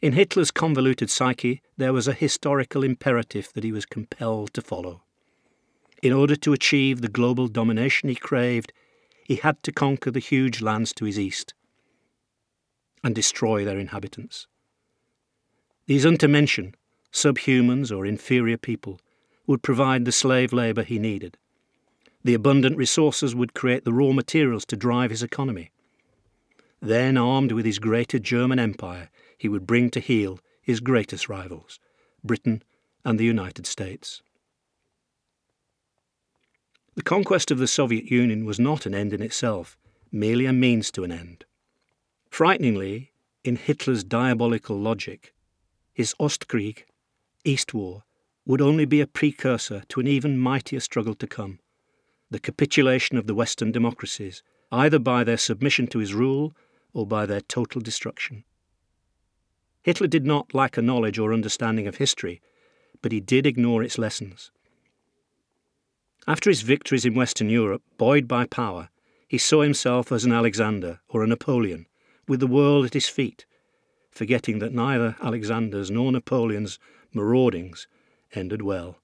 In Hitler's convoluted psyche, there was a historical imperative that he was compelled to follow. In order to achieve the global domination he craved, he had to conquer the huge lands to his east and destroy their inhabitants. These untermenschen, subhumans or inferior people, would provide the slave labour he needed. The abundant resources would create the raw materials to drive his economy. Then, armed with his greater German Empire, he would bring to heel his greatest rivals, Britain and the United States. The conquest of the Soviet Union was not an end in itself, merely a means to an end. Frighteningly, in Hitler's diabolical logic, his Ostkrieg, East War, would only be a precursor to an even mightier struggle to come the capitulation of the Western democracies, either by their submission to his rule or by their total destruction. Hitler did not lack a knowledge or understanding of history, but he did ignore its lessons. After his victories in Western Europe, buoyed by power, he saw himself as an Alexander or a Napoleon, with the world at his feet, forgetting that neither Alexander's nor Napoleon's maraudings ended well.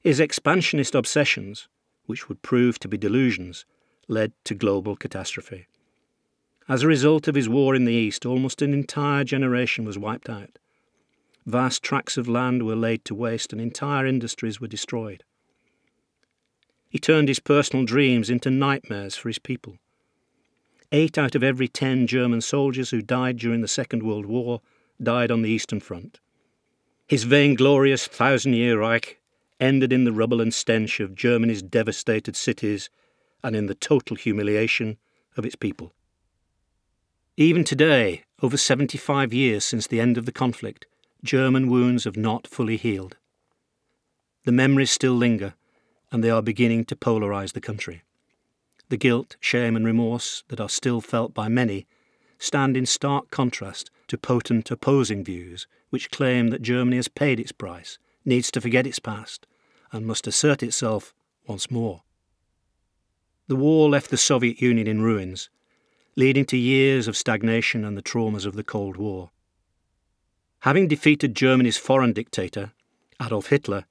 His expansionist obsessions, which would prove to be delusions, led to global catastrophe. As a result of his war in the East, almost an entire generation was wiped out. Vast tracts of land were laid to waste and entire industries were destroyed. He turned his personal dreams into nightmares for his people. Eight out of every ten German soldiers who died during the Second World War died on the Eastern Front. His vainglorious thousand year Reich ended in the rubble and stench of Germany's devastated cities and in the total humiliation of its people. Even today, over 75 years since the end of the conflict, German wounds have not fully healed. The memories still linger, and they are beginning to polarize the country. The guilt, shame, and remorse that are still felt by many stand in stark contrast to potent opposing views which claim that Germany has paid its price, needs to forget its past, and must assert itself once more. The war left the Soviet Union in ruins, leading to years of stagnation and the traumas of the Cold War. Having defeated Germany's foreign dictator, Adolf Hitler,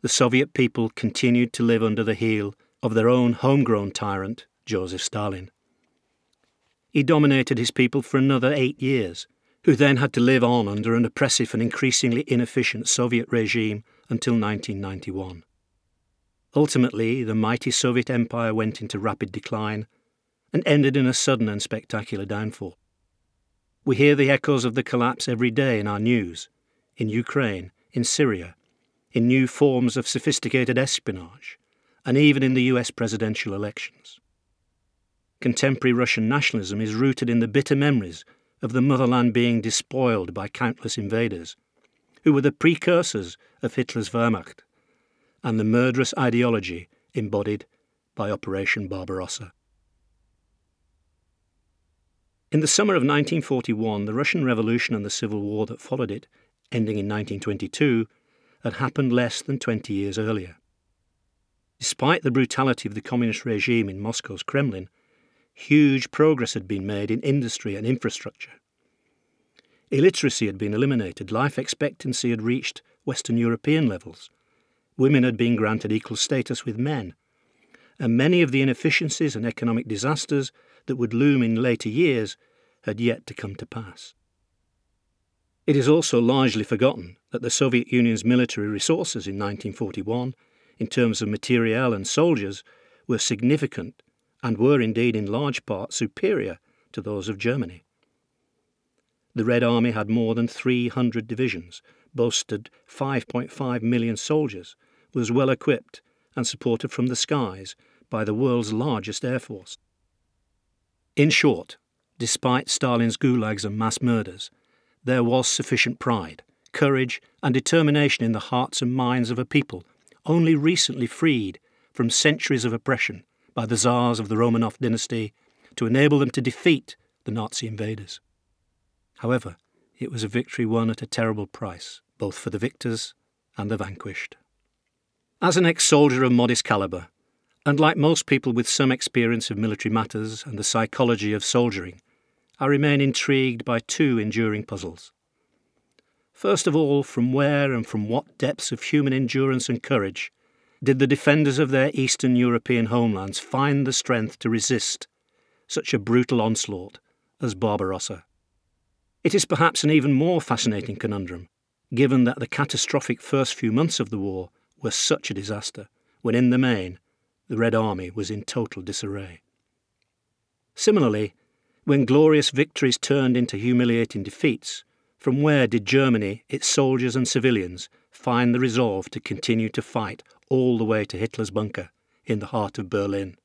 the Soviet people continued to live under the heel of their own homegrown tyrant, Joseph Stalin. He dominated his people for another eight years, who then had to live on under an oppressive and increasingly inefficient Soviet regime until 1991. Ultimately, the mighty Soviet Empire went into rapid decline and ended in a sudden and spectacular downfall. We hear the echoes of the collapse every day in our news, in Ukraine, in Syria, in new forms of sophisticated espionage, and even in the US presidential elections. Contemporary Russian nationalism is rooted in the bitter memories of the motherland being despoiled by countless invaders, who were the precursors of Hitler's Wehrmacht, and the murderous ideology embodied by Operation Barbarossa. In the summer of 1941, the Russian Revolution and the civil war that followed it, ending in 1922, had happened less than 20 years earlier. Despite the brutality of the communist regime in Moscow's Kremlin, huge progress had been made in industry and infrastructure. Illiteracy had been eliminated, life expectancy had reached Western European levels, women had been granted equal status with men, and many of the inefficiencies and economic disasters that would loom in later years had yet to come to pass. It is also largely forgotten that the Soviet Union's military resources in 1941, in terms of materiel and soldiers, were significant and were indeed in large part superior to those of Germany. The Red Army had more than 300 divisions, boasted 5.5 million soldiers, was well equipped and supported from the skies by the world's largest air force. In short, despite Stalin's gulags and mass murders, there was sufficient pride, courage, and determination in the hearts and minds of a people only recently freed from centuries of oppression by the Tsars of the Romanov dynasty to enable them to defeat the Nazi invaders. However, it was a victory won at a terrible price, both for the victors and the vanquished. As an ex soldier of modest calibre, and like most people with some experience of military matters and the psychology of soldiering, I remain intrigued by two enduring puzzles. First of all, from where and from what depths of human endurance and courage did the defenders of their Eastern European homelands find the strength to resist such a brutal onslaught as Barbarossa? It is perhaps an even more fascinating conundrum, given that the catastrophic first few months of the war were such a disaster, when in the main the Red Army was in total disarray. Similarly, when glorious victories turned into humiliating defeats, from where did Germany, its soldiers and civilians, find the resolve to continue to fight all the way to Hitler's bunker in the heart of Berlin?